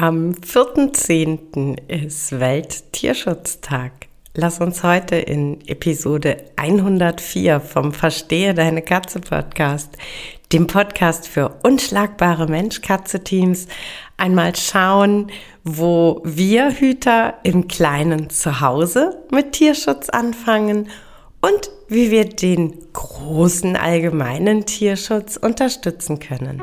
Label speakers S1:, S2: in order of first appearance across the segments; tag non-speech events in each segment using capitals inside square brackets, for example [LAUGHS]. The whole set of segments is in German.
S1: Am 4.10. ist Welttierschutztag. Lass uns heute in Episode 104 vom Verstehe deine Katze Podcast, dem Podcast für unschlagbare Mensch-Katze-Teams, einmal schauen, wo wir Hüter im kleinen Zuhause mit Tierschutz anfangen und wie wir den großen allgemeinen Tierschutz unterstützen können.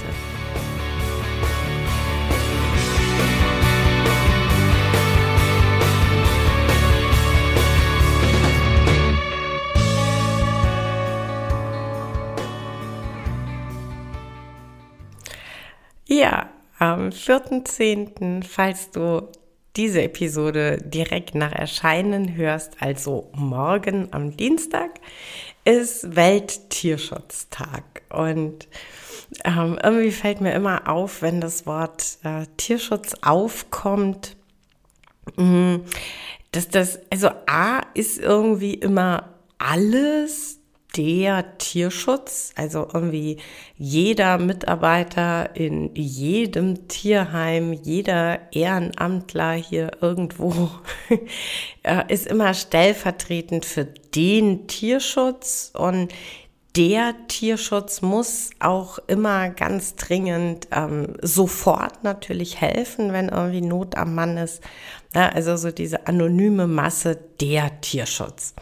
S1: Am 4.10., falls du diese Episode direkt nach Erscheinen hörst, also morgen am Dienstag, ist Welttierschutztag. Und ähm, irgendwie fällt mir immer auf, wenn das Wort äh, Tierschutz aufkommt, mh, mm, dass das, also A ist irgendwie immer alles der Tierschutz, also irgendwie jeder Mitarbeiter in jedem Tierheim, jeder Ehrenamtler hier irgendwo [LAUGHS] äh, ist immer stellvertretend für den Tierschutz und der Tierschutz muss auch immer ganz dringend ähm, sofort natürlich helfen, wenn irgendwie Not am Mann ist. Ja, also so diese anonyme Masse der Tierschutz.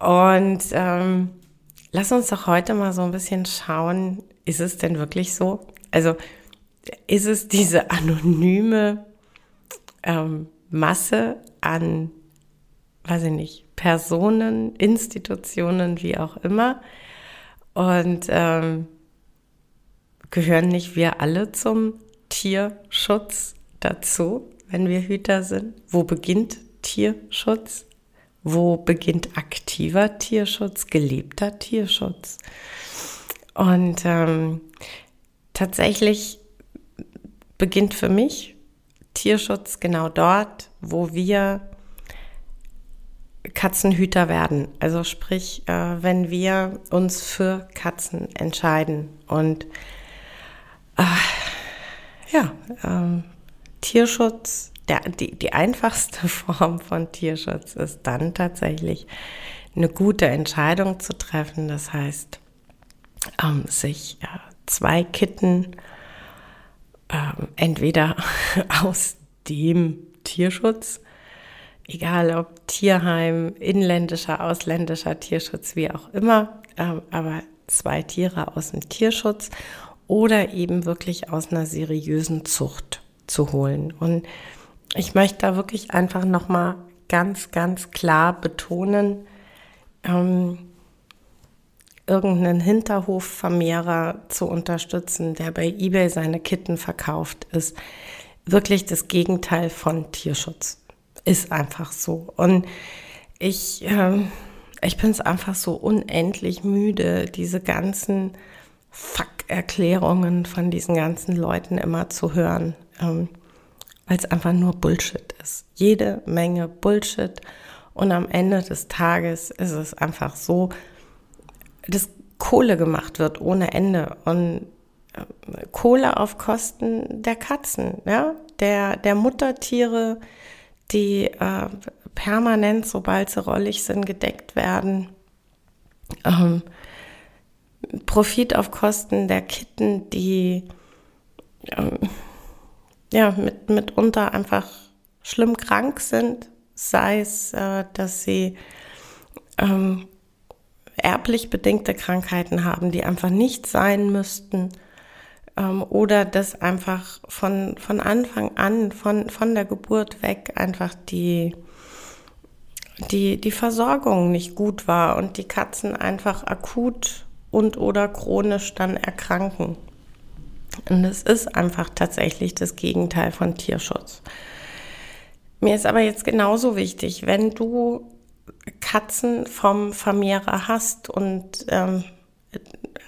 S1: Und ähm, lass uns doch heute mal so ein bisschen schauen, ist es denn wirklich so? Also ist es diese anonyme ähm, Masse an, weiß ich nicht, Personen, Institutionen, wie auch immer. Und ähm, gehören nicht wir alle zum Tierschutz dazu, wenn wir Hüter sind? Wo beginnt Tierschutz? Wo beginnt aktiver Tierschutz, gelebter Tierschutz? Und ähm, tatsächlich beginnt für mich Tierschutz genau dort, wo wir Katzenhüter werden. Also sprich, äh, wenn wir uns für Katzen entscheiden. Und äh, ja, äh, Tierschutz der, die, die einfachste [LAUGHS] Form von Tierschutz ist dann tatsächlich eine gute Entscheidung zu treffen. Das heißt, ähm, sich äh, zwei Kitten ähm, entweder [LAUGHS] aus dem Tierschutz, egal ob Tierheim, inländischer, ausländischer Tierschutz, wie auch immer, ähm, aber zwei Tiere aus dem Tierschutz oder eben wirklich aus einer seriösen Zucht zu holen. Und ich möchte da wirklich einfach nochmal ganz, ganz klar betonen, ähm, irgendeinen Hinterhofvermehrer zu unterstützen, der bei eBay seine Kitten verkauft, ist wirklich das Gegenteil von Tierschutz. Ist einfach so. Und ich, ähm, ich bin es einfach so unendlich müde, diese ganzen Fuck-Erklärungen von diesen ganzen Leuten immer zu hören. Ähm, weil es einfach nur Bullshit ist. Jede Menge Bullshit. Und am Ende des Tages ist es einfach so, dass Kohle gemacht wird ohne Ende. Und äh, Kohle auf Kosten der Katzen, ja, der, der Muttertiere, die äh, permanent, sobald sie rollig sind, gedeckt werden. Ähm, Profit auf Kosten der Kitten, die ähm, ja, mit, mitunter einfach schlimm krank sind, sei es, äh, dass sie ähm, erblich bedingte Krankheiten haben, die einfach nicht sein müssten, ähm, oder dass einfach von, von Anfang an, von, von der Geburt weg einfach die, die, die Versorgung nicht gut war und die Katzen einfach akut und oder chronisch dann erkranken. Und es ist einfach tatsächlich das Gegenteil von Tierschutz. Mir ist aber jetzt genauso wichtig, wenn du Katzen vom Vermehrer hast und ähm,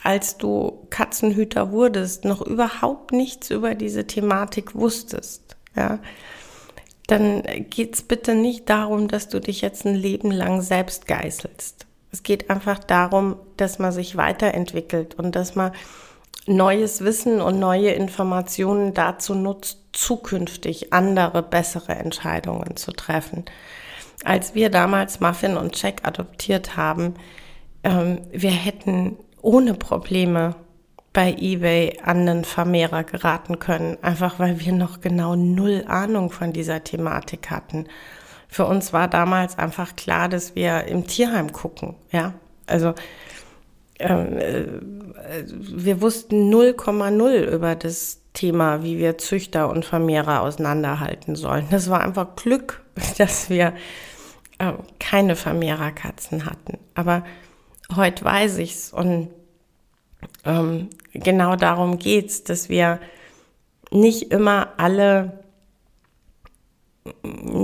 S1: als du Katzenhüter wurdest, noch überhaupt nichts über diese Thematik wusstest, ja, dann geht's bitte nicht darum, dass du dich jetzt ein Leben lang selbst geißelst. Es geht einfach darum, dass man sich weiterentwickelt und dass man neues Wissen und neue Informationen dazu nutzt, zukünftig andere, bessere Entscheidungen zu treffen. Als wir damals Muffin und Jack adoptiert haben, ähm, wir hätten ohne Probleme bei eBay an einen Vermehrer geraten können, einfach weil wir noch genau null Ahnung von dieser Thematik hatten. Für uns war damals einfach klar, dass wir im Tierheim gucken, ja. Also ähm, äh, wir wussten 0,0 über das Thema, wie wir Züchter und Vermehrer auseinanderhalten sollen. Das war einfach Glück, [LAUGHS] dass wir äh, keine Vermehrerkatzen hatten. Aber heute weiß ich's und ähm, genau darum geht's, dass wir nicht immer alle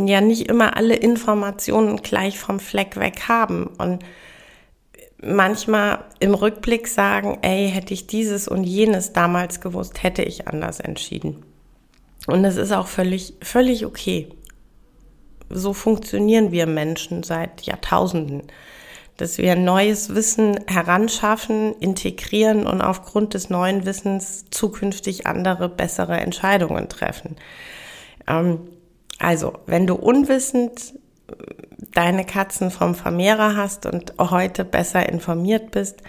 S1: ja nicht immer alle Informationen gleich vom Fleck weg haben und manchmal im Rückblick sagen, ey, hätte ich dieses und jenes damals gewusst, hätte ich anders entschieden. Und das ist auch völlig, völlig okay. So funktionieren wir Menschen seit Jahrtausenden dass wir neues Wissen heranschaffen, integrieren und aufgrund des neuen Wissens zukünftig andere, bessere Entscheidungen treffen. Ähm, also, wenn du unwissend deine Katzen vom Vermehrer hast und heute besser informiert bist,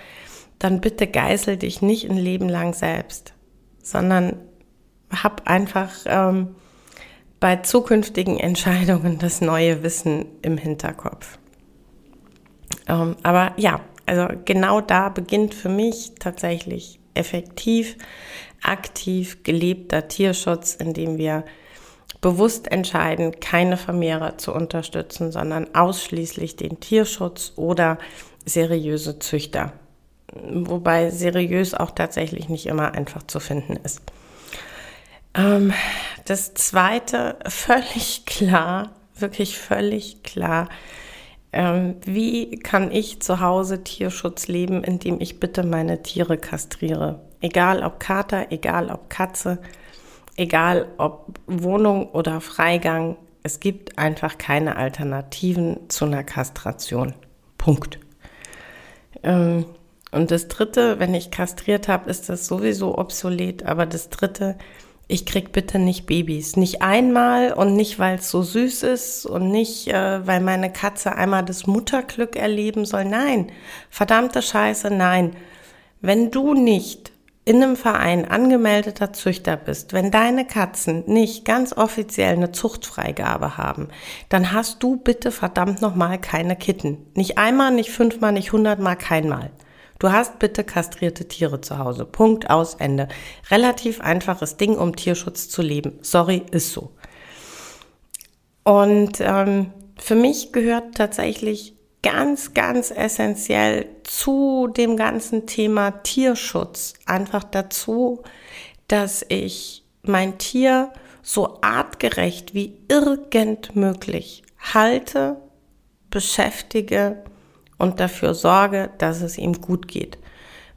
S1: dann bitte geißel dich nicht ein Leben lang selbst, sondern hab einfach ähm, bei zukünftigen [LAUGHS] Entscheidungen das neue Wissen im Hinterkopf. Ähm, aber ja, also genau da beginnt für mich tatsächlich effektiv, aktiv gelebter Tierschutz, indem wir bewusst entscheiden, keine Vermehrer zu unterstützen, sondern ausschließlich den Tierschutz oder seriöse Züchter. Wobei seriös auch tatsächlich nicht immer einfach zu finden ist. Ähm, das zweite, [LAUGHS] völlig klar, wirklich völlig klar, ähm, wie kann ich zu Hause Tierschutz leben, indem ich bitte meine Tiere kastriere? Egal ob Kater, egal ob Katze, egal ob Wohnung oder Freigang, es gibt einfach keine Alternativen zu einer Kastration. Punkt. Ähm, und das Dritte, wenn ich kastriert habe, ist das sowieso obsolet. Aber das Dritte, ich krieg bitte nicht Babys. Nicht einmal und nicht, weil es so süß ist und nicht, äh, weil meine Katze einmal das Mutterglück erleben soll. Nein, verdammte Scheiße, nein. Wenn du nicht in einem Verein angemeldeter Züchter bist, wenn deine Katzen nicht ganz offiziell eine Zuchtfreigabe haben, dann hast du bitte verdammt nochmal keine Kitten. Nicht einmal, nicht fünfmal, nicht hundertmal, keinmal. Du hast bitte kastrierte Tiere zu Hause. Punkt aus Ende. Relativ einfaches Ding, um Tierschutz zu leben. Sorry, ist so. Und ähm, für mich gehört tatsächlich ganz, ganz essentiell zu dem ganzen Thema Tierschutz einfach dazu, dass ich mein Tier so artgerecht wie irgend möglich halte, beschäftige und dafür sorge, dass es ihm gut geht.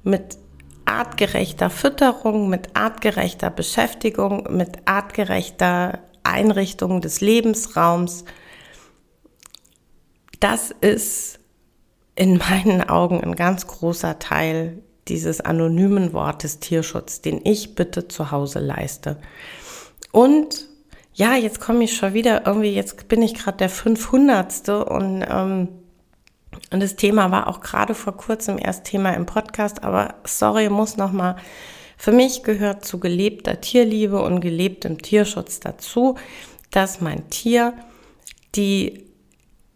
S1: Mit artgerechter Fütterung, mit artgerechter Beschäftigung, mit artgerechter Einrichtung des Lebensraums. Das ist in meinen Augen ein ganz großer Teil dieses anonymen Wortes Tierschutz, den ich bitte zu Hause leiste. Und ja, jetzt komme ich schon wieder irgendwie, jetzt bin ich gerade der 500. und ähm, und das Thema war auch gerade vor kurzem erst Thema im Podcast, aber sorry, muss noch mal. Für mich gehört zu gelebter Tierliebe und gelebtem Tierschutz dazu, dass mein Tier die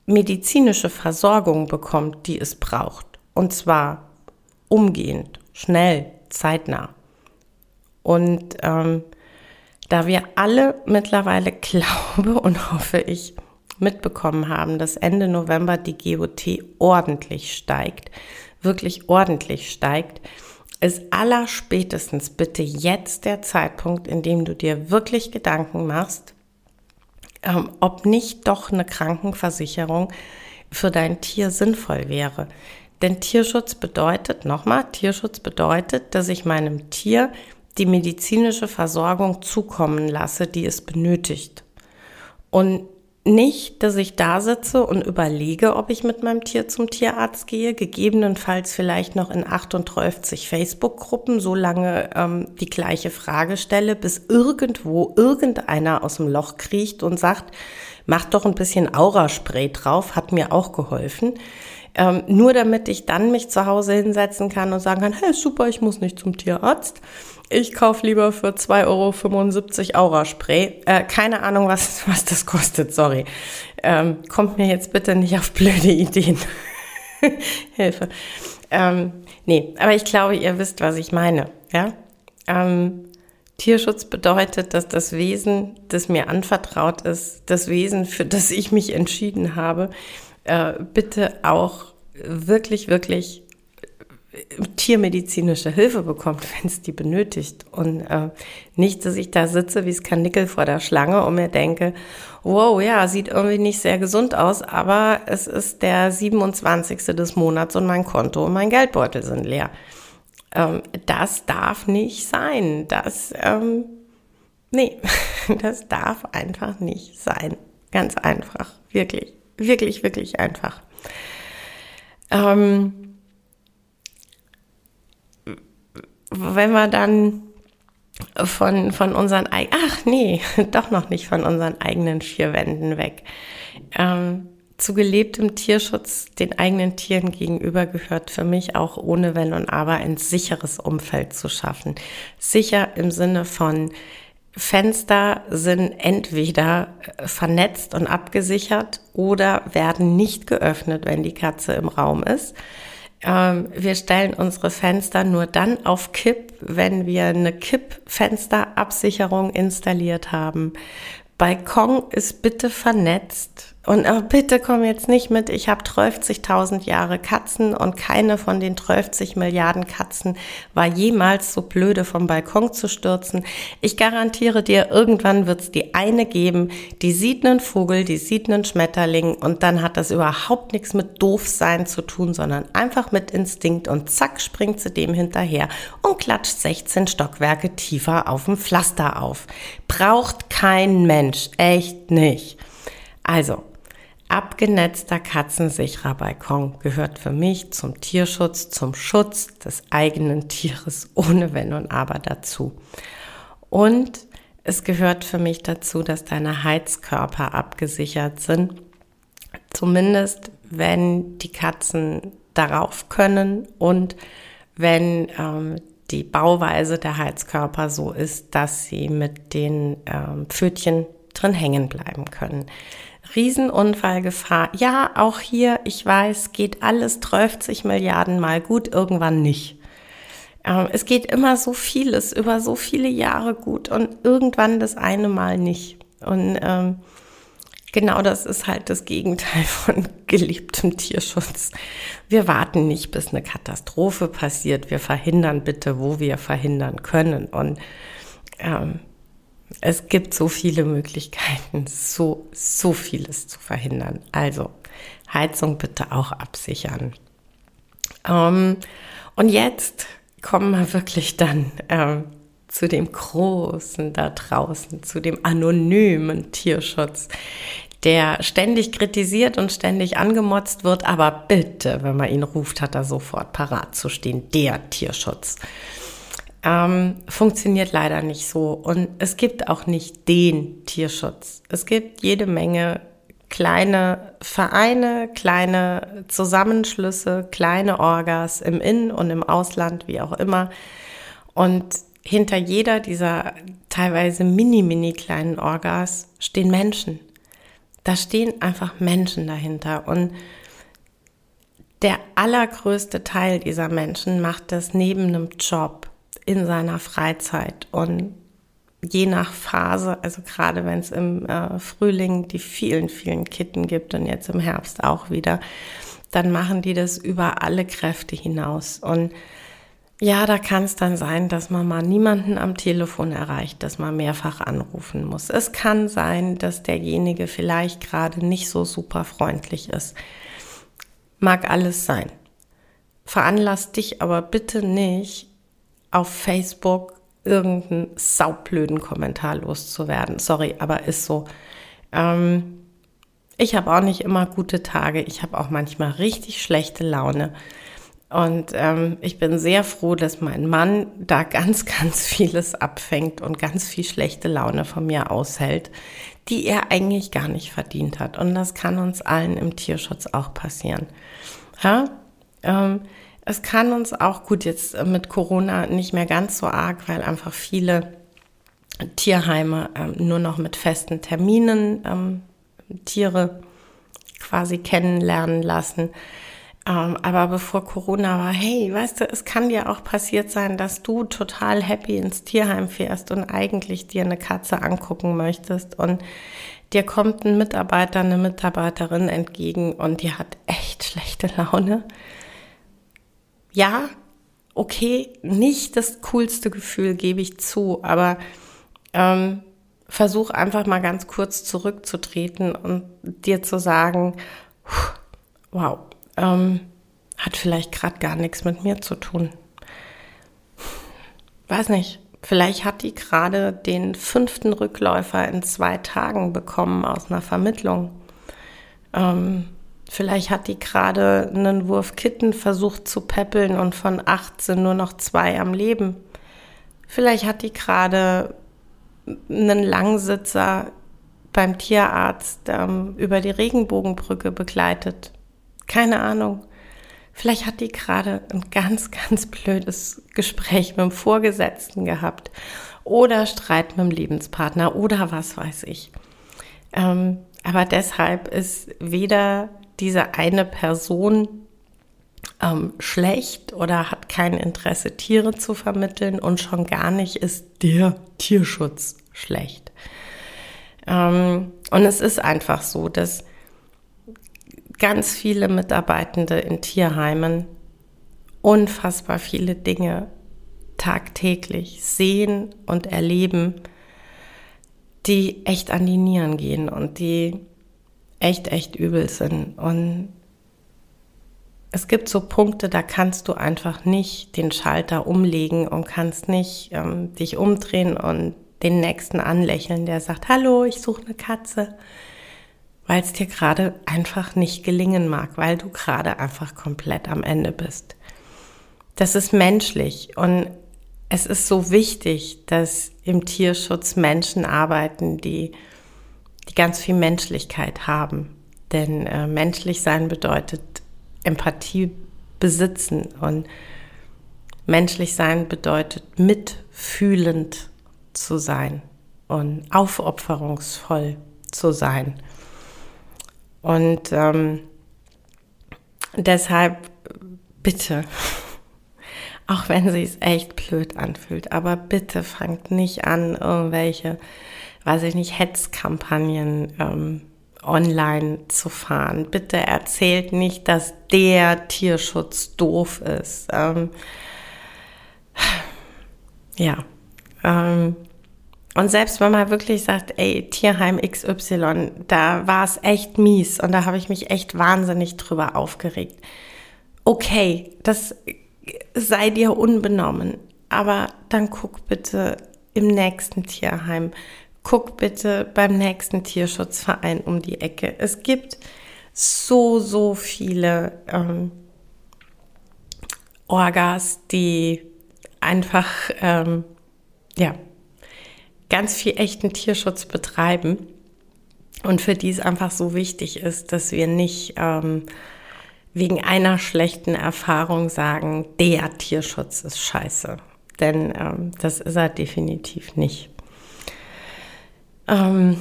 S1: medizinische Versorgung bekommt, die es braucht. Und zwar umgehend, schnell, zeitnah. Und ähm, da wir alle mittlerweile [LAUGHS] glaube und hoffe ich mitbekommen haben, dass Ende November die GOT ordentlich steigt, wirklich ordentlich steigt, ist allerspätestens bitte jetzt der Zeitpunkt, in dem du dir wirklich Gedanken machst, ähm, ob nicht doch eine Krankenversicherung für dein Tier sinnvoll wäre. Denn Tierschutz bedeutet, nochmal, Tierschutz bedeutet, dass ich meinem Tier die medizinische Versorgung zukommen lasse, die es benötigt. Und nicht, dass ich da sitze und überlege, ob ich mit meinem Tier zum Tierarzt gehe, gegebenenfalls vielleicht noch in 38 Facebook-Gruppen so lange ähm, die gleiche Frage stelle, bis irgendwo irgendeiner aus dem Loch kriecht und sagt, mach doch ein bisschen Auraspray drauf, hat mir auch geholfen. Ähm, nur damit ich dann mich zu Hause hinsetzen kann und sagen kann, hey, super, ich muss nicht zum Tierarzt. Ich kaufe lieber für 2,75 Euro Aura-Spray. Äh, keine Ahnung, was, [LAUGHS] was das kostet, sorry. Ähm, kommt mir jetzt bitte nicht auf blöde Ideen. [LAUGHS] Hilfe. Ähm, nee, aber ich glaube, ihr wisst, was ich meine. Ja? Ähm, Tierschutz bedeutet, dass das Wesen, das mir anvertraut ist, das Wesen, für das ich mich entschieden habe, äh, bitte auch wirklich, wirklich äh, tiermedizinische Hilfe bekommt, [LAUGHS] wenn es die benötigt. Und äh, nicht, dass ich da sitze wie es Kanickel vor der Schlange und mir denke, wow, ja, sieht irgendwie nicht sehr gesund aus, aber es ist der 27. des Monats und mein Konto und mein Geldbeutel sind leer. Ähm, das darf nicht sein. Das, ähm, nee, [LAUGHS] das darf einfach nicht sein. Ganz einfach, wirklich. Wirklich, wirklich einfach. Ähm, wenn wir dann von, von unseren eigenen, ach nee, [LAUGHS] doch noch nicht von unseren eigenen vier Wänden weg. Ähm, zu gelebtem Tierschutz den eigenen Tieren gegenüber gehört für mich auch ohne Wenn und Aber ein sicheres Umfeld zu schaffen. Sicher im Sinne von Fenster sind entweder äh, vernetzt und abgesichert oder werden nicht geöffnet, wenn die Katze im Raum ist. Ähm, wir stellen unsere Fenster nur dann auf Kipp, wenn wir eine Kippfensterabsicherung installiert haben. Balkon ist bitte vernetzt und oh, bitte komm jetzt nicht mit, ich habe 30.000 Jahre Katzen und keine von den 30 Milliarden Katzen war jemals so blöde vom Balkon zu stürzen. Ich garantiere dir, irgendwann wird es die eine geben, die sieht einen Vogel, die sieht einen Schmetterling und dann hat das überhaupt nichts mit Doofsein zu tun, sondern einfach mit Instinkt und zack springt sie dem hinterher und klatscht 16 Stockwerke tiefer auf dem Pflaster auf. Braucht kein Mensch, echt nicht. Also, abgenetzter katzensicherer Balkon gehört für mich zum Tierschutz, zum Schutz des eigenen Tieres ohne Wenn und Aber dazu. Und es gehört für mich dazu, dass deine Heizkörper abgesichert sind. Zumindest wenn die Katzen darauf können und wenn ähm, die Bauweise der Heizkörper so ist, dass sie mit den ähm, Pfötchen drin hängen bleiben können. Riesenunfallgefahr. Ja, auch hier, ich weiß, geht alles 30 Milliarden Mal gut, irgendwann nicht. Ähm, es geht immer so vieles über so viele Jahre gut und irgendwann das eine Mal nicht. Und ähm, genau das ist halt das Gegenteil [LAUGHS] von geliebtem Tierschutz. Wir warten nicht, bis eine Katastrophe passiert. Wir verhindern bitte, wo wir verhindern können. Und ähm, es gibt so viele Möglichkeiten, so, so vieles zu verhindern. Also Heizung bitte auch absichern. Ähm, und jetzt kommen wir wirklich dann ähm, zu dem Großen da draußen, zu dem anonymen Tierschutz, der ständig kritisiert und ständig angemotzt wird, aber bitte, wenn man ihn ruft, hat er sofort parat zu stehen, der Tierschutz ähm, funktioniert leider nicht so. Und es gibt auch nicht den Tierschutz. Es gibt jede Menge kleine Vereine, kleine Zusammenschlüsse, kleine Orgas im In- und im Ausland, wie auch immer. Und hinter jeder dieser teilweise mini, mini kleinen Orgas stehen Menschen. Da stehen einfach Menschen dahinter. Und der allergrößte Teil dieser Menschen macht das neben einem Job in seiner Freizeit und je nach Phase, also gerade wenn es im äh, Frühling die vielen, vielen Kitten gibt und jetzt im Herbst auch wieder, dann machen die das über alle Kräfte hinaus. Und ja, da kann es dann sein, dass man mal niemanden am Telefon erreicht, dass man mehrfach anrufen muss. Es kann sein, dass derjenige vielleicht gerade nicht so super freundlich ist. Mag alles sein. Veranlass dich aber bitte nicht auf Facebook irgendeinen saublöden Kommentar loszuwerden. Sorry, aber ist so. Ähm, ich habe auch nicht immer gute Tage. Ich habe auch manchmal richtig schlechte Laune. Und ähm, ich bin sehr froh, dass mein Mann da ganz, [LAUGHS] ganz vieles abfängt und ganz viel schlechte Laune von mir aushält, die er eigentlich gar nicht verdient hat. Und das kann uns allen im Tierschutz auch passieren. Ja? Ähm, es kann uns auch gut jetzt mit Corona nicht mehr ganz so arg, weil einfach viele Tierheime ähm, nur noch mit festen Terminen ähm, Tiere quasi kennenlernen lassen. Ähm, aber bevor Corona war, hey, weißt du, es kann dir auch passiert sein, dass du total happy ins Tierheim fährst und eigentlich dir eine Katze angucken möchtest und dir kommt ein Mitarbeiter, eine Mitarbeiterin entgegen und die hat echt schlechte Laune ja, okay, nicht das coolste Gefühl, gebe ich zu, aber ähm, versuch einfach mal ganz kurz zurückzutreten und dir zu sagen, wow, ähm, hat vielleicht gerade gar nichts mit mir zu tun. Weiß nicht, vielleicht hat die gerade den fünften Rückläufer in zwei Tagen bekommen aus einer Vermittlung. Ähm, Vielleicht hat die gerade einen Wurf Kitten versucht zu peppeln und von acht sind nur noch zwei am Leben. Vielleicht hat die gerade einen Langsitzer beim Tierarzt ähm, über die Regenbogenbrücke begleitet. Keine Ahnung. Vielleicht hat die gerade ein ganz, ganz blödes Gespräch mit dem Vorgesetzten gehabt oder Streit mit dem Lebenspartner oder was weiß ich. Ähm, aber deshalb ist weder diese eine Person ähm, schlecht oder hat kein Interesse, Tiere zu vermitteln und schon gar nicht ist der Tierschutz schlecht. Ähm, und es ist einfach so, dass ganz viele Mitarbeitende in Tierheimen unfassbar viele Dinge tagtäglich sehen und erleben, die echt an die Nieren gehen und die echt, echt übel sind. Und es gibt so Punkte, da kannst du einfach nicht den Schalter umlegen und kannst nicht ähm, dich umdrehen und den nächsten anlächeln, der sagt, hallo, ich suche eine Katze, weil es dir gerade einfach nicht gelingen mag, weil du gerade einfach komplett am Ende bist. Das ist menschlich und es ist so wichtig, dass im Tierschutz Menschen arbeiten, die die ganz viel Menschlichkeit haben. Denn äh, menschlich sein bedeutet Empathie besitzen und menschlich sein bedeutet mitfühlend zu sein und aufopferungsvoll zu sein. Und ähm, deshalb bitte, [LAUGHS] auch wenn sie es echt blöd anfühlt, aber bitte fangt nicht an, irgendwelche weiß ich nicht, Hetzkampagnen ähm, online zu fahren. Bitte erzählt nicht, dass der Tierschutz doof ist. Ähm, ja. Ähm, und selbst wenn man wirklich sagt, ey, Tierheim XY, da war es echt mies und da habe ich mich echt wahnsinnig drüber aufgeregt. Okay, das sei dir unbenommen, aber dann guck bitte im nächsten Tierheim, guck bitte beim nächsten Tierschutzverein um die Ecke. Es gibt so, so viele ähm, Orgas, die einfach, ähm, ja, ganz viel echten Tierschutz betreiben und für die es einfach so wichtig ist, dass wir nicht ähm, wegen einer schlechten Erfahrung sagen, der Tierschutz ist scheiße. Denn ähm, das ist er definitiv nicht. Ähm,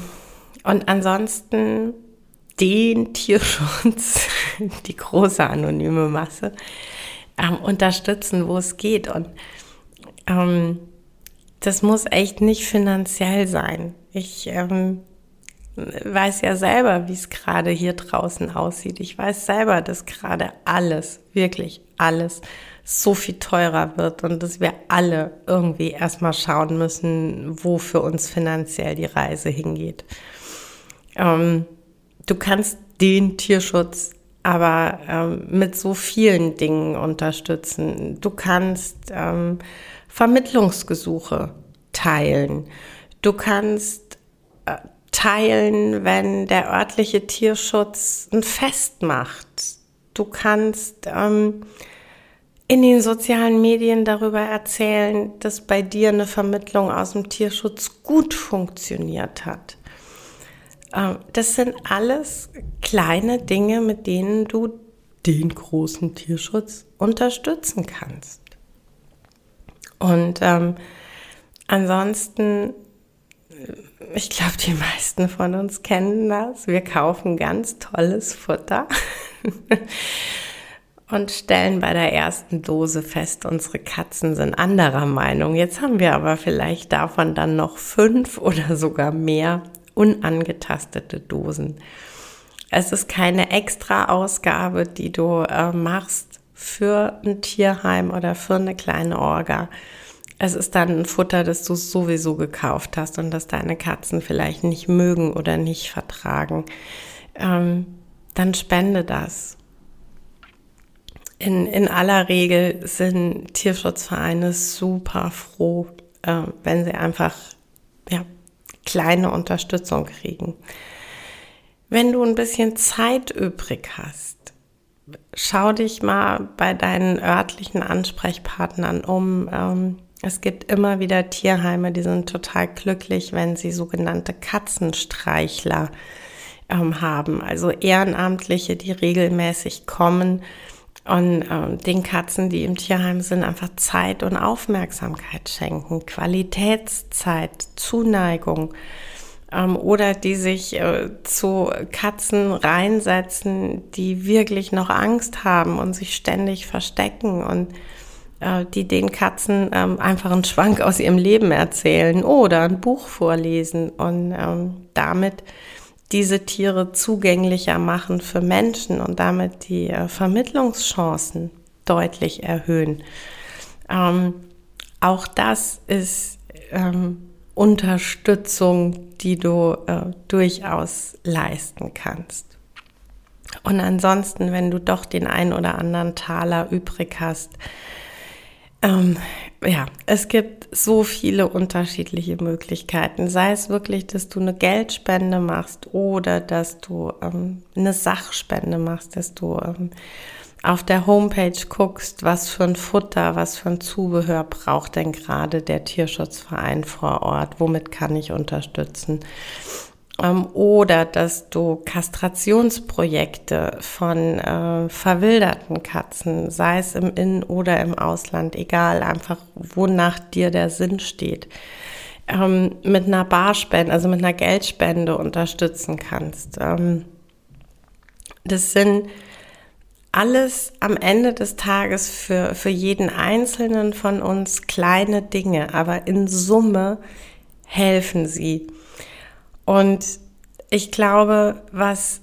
S1: und ansonsten den Tierschutz, [LAUGHS] die große anonyme Masse, ähm, unterstützen, wo es geht. Und ähm, das muss echt nicht finanziell sein. Ich ähm, weiß ja selber, wie es gerade hier draußen aussieht. Ich weiß selber, dass gerade alles, wirklich alles, so viel teurer wird und dass wir alle irgendwie erstmal schauen müssen, wo für uns finanziell die Reise hingeht. Ähm, du kannst den Tierschutz aber ähm, mit so vielen Dingen unterstützen. Du kannst ähm, Vermittlungsgesuche teilen. Du kannst äh, teilen, wenn der örtliche Tierschutz ein Fest macht. Du kannst ähm, in den sozialen Medien darüber erzählen, dass bei dir eine Vermittlung aus dem Tierschutz gut funktioniert hat. Ähm, das sind alles kleine Dinge, mit denen du den großen Tierschutz unterstützen kannst. Und ähm, ansonsten, ich glaube, die meisten von uns kennen das. Wir kaufen ganz tolles Futter [LAUGHS] und stellen bei der ersten Dose fest, unsere Katzen sind anderer Meinung. Jetzt haben wir aber vielleicht davon dann noch fünf [LAUGHS] oder sogar mehr unangetastete Dosen. Es ist keine extra Ausgabe, die du äh, machst für ein Tierheim oder für eine kleine Orga. Es ist dann ein Futter, das du sowieso gekauft hast und das deine Katzen vielleicht nicht mögen oder nicht vertragen. Ähm, dann spende das. In, in aller Regel sind Tierschutzvereine super froh, äh, wenn sie einfach ja, kleine Unterstützung kriegen. Wenn du ein bisschen Zeit übrig hast, schau dich mal bei deinen örtlichen Ansprechpartnern um. Ähm, es gibt immer wieder Tierheime, die sind total glücklich, wenn sie sogenannte Katzenstreichler ähm, haben, also Ehrenamtliche, die regelmäßig kommen und ähm, den Katzen, die im Tierheim sind, einfach Zeit und Aufmerksamkeit schenken, Qualitätszeit, Zuneigung ähm, oder die sich äh, zu Katzen reinsetzen, die wirklich noch Angst haben und sich ständig verstecken und äh, die den Katzen ähm, einfach einen Schwank aus ihrem Leben erzählen oder ein Buch vorlesen und ähm, damit diese Tiere zugänglicher machen für Menschen und damit die äh, Vermittlungschancen deutlich erhöhen. Ähm, auch das ist ähm, Unterstützung, die du äh, durchaus leisten kannst. Und ansonsten, wenn du doch den ein oder anderen Taler übrig hast, ähm, ja, es gibt so viele unterschiedliche Möglichkeiten. Sei es wirklich, dass du eine Geldspende machst oder dass du ähm, eine Sachspende machst, dass du ähm, auf der Homepage guckst, was für ein Futter, was für ein Zubehör braucht denn gerade der Tierschutzverein vor Ort, womit kann ich unterstützen. Ähm, oder dass du Kastrationsprojekte von äh, verwilderten Katzen, sei es im In- oder im Ausland, egal, einfach wonach dir der Sinn steht, ähm, mit einer Barspende, also mit einer Geldspende unterstützen kannst. Ähm, das sind alles am Ende des Tages für, für jeden Einzelnen von uns kleine Dinge, aber in Summe helfen sie. Und ich glaube, was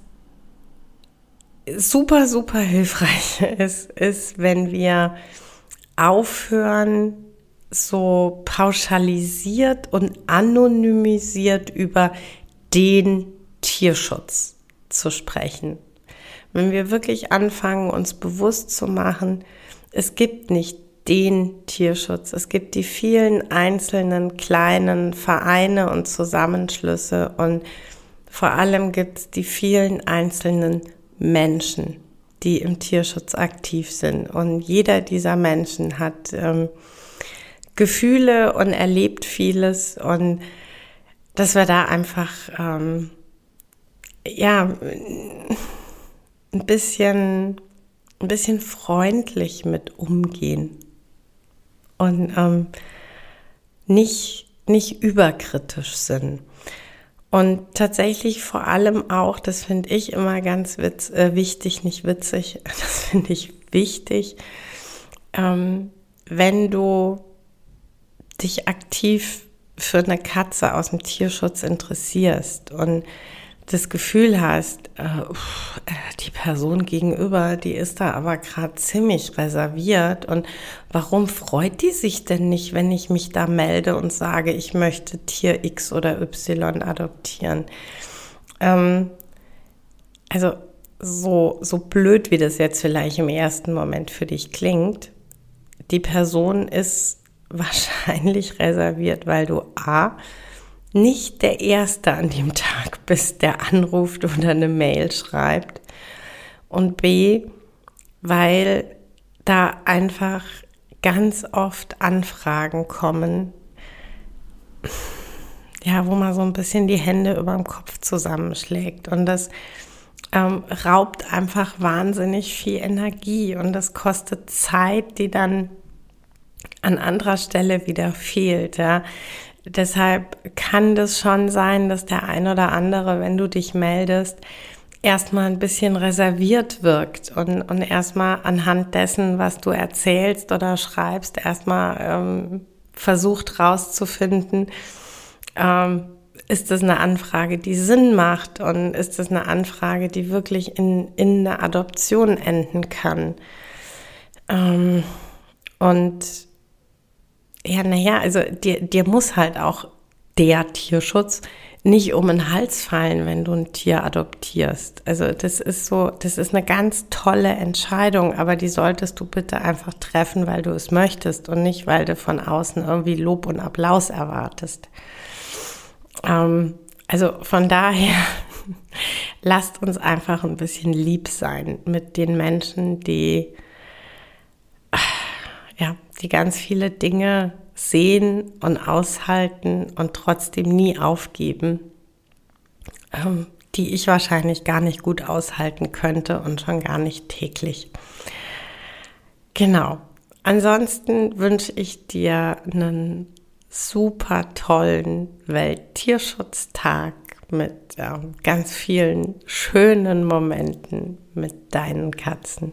S1: super, super hilfreich [LAUGHS] ist, ist, wenn wir aufhören, so pauschalisiert und anonymisiert über den Tierschutz zu sprechen. Wenn wir wirklich anfangen, uns bewusst zu machen, es gibt nicht den Tierschutz. Es gibt die vielen einzelnen kleinen Vereine und Zusammenschlüsse und vor allem gibt es die vielen einzelnen Menschen, die im Tierschutz aktiv sind. Und jeder dieser Menschen hat ähm, Gefühle und erlebt vieles und dass wir da einfach ähm, ja ein bisschen ein bisschen freundlich mit umgehen und ähm, nicht, nicht überkritisch sind. Und tatsächlich vor allem auch, das finde ich immer ganz witz, äh, wichtig, nicht witzig, [LAUGHS] das finde ich wichtig, ähm, wenn du dich aktiv für eine Katze aus dem Tierschutz interessierst und das Gefühl hast, äh, äh, die Person gegenüber, die ist da aber gerade ziemlich reserviert und warum freut die sich denn nicht, wenn ich mich da melde und sage, ich möchte Tier X oder Y adoptieren? Ähm, also so, so blöd, wie das jetzt vielleicht im ersten Moment für dich klingt, die Person ist [LAUGHS] wahrscheinlich reserviert, weil du A, nicht der Erste an dem Tag [LAUGHS] bist, der anruft oder eine Mail schreibt. Und B, weil da einfach ganz oft Anfragen kommen, ja, wo man so ein bisschen die Hände über dem Kopf zusammenschlägt. Und das ähm, raubt einfach wahnsinnig viel Energie und das kostet Zeit, die dann an anderer Stelle wieder fehlt. Ja. Deshalb kann das schon sein, dass der ein oder andere, wenn du dich meldest, erstmal ein bisschen reserviert wirkt und, und erstmal anhand dessen, was du erzählst oder schreibst, erstmal ähm, versucht rauszufinden, ähm, ist das eine Anfrage, die Sinn macht und ist das eine Anfrage, die wirklich in, in eine Adoption enden kann. Ähm, und ja, naja, also dir, dir muss halt auch der Tierschutz nicht um den Hals fallen, wenn du ein Tier adoptierst. Also das ist so, das ist eine ganz tolle Entscheidung, aber die solltest du bitte einfach treffen, weil du es möchtest und nicht, weil du von außen irgendwie Lob und Applaus erwartest. Ähm, also von daher, [LAUGHS] lasst uns einfach ein bisschen lieb sein mit den Menschen, die ja, die ganz viele Dinge sehen und aushalten und trotzdem nie aufgeben, ähm, die ich wahrscheinlich gar nicht gut aushalten könnte und schon gar nicht täglich. Genau. Ansonsten wünsche ich dir einen super tollen Welttierschutztag mit äh, ganz vielen schönen Momenten mit deinen Katzen.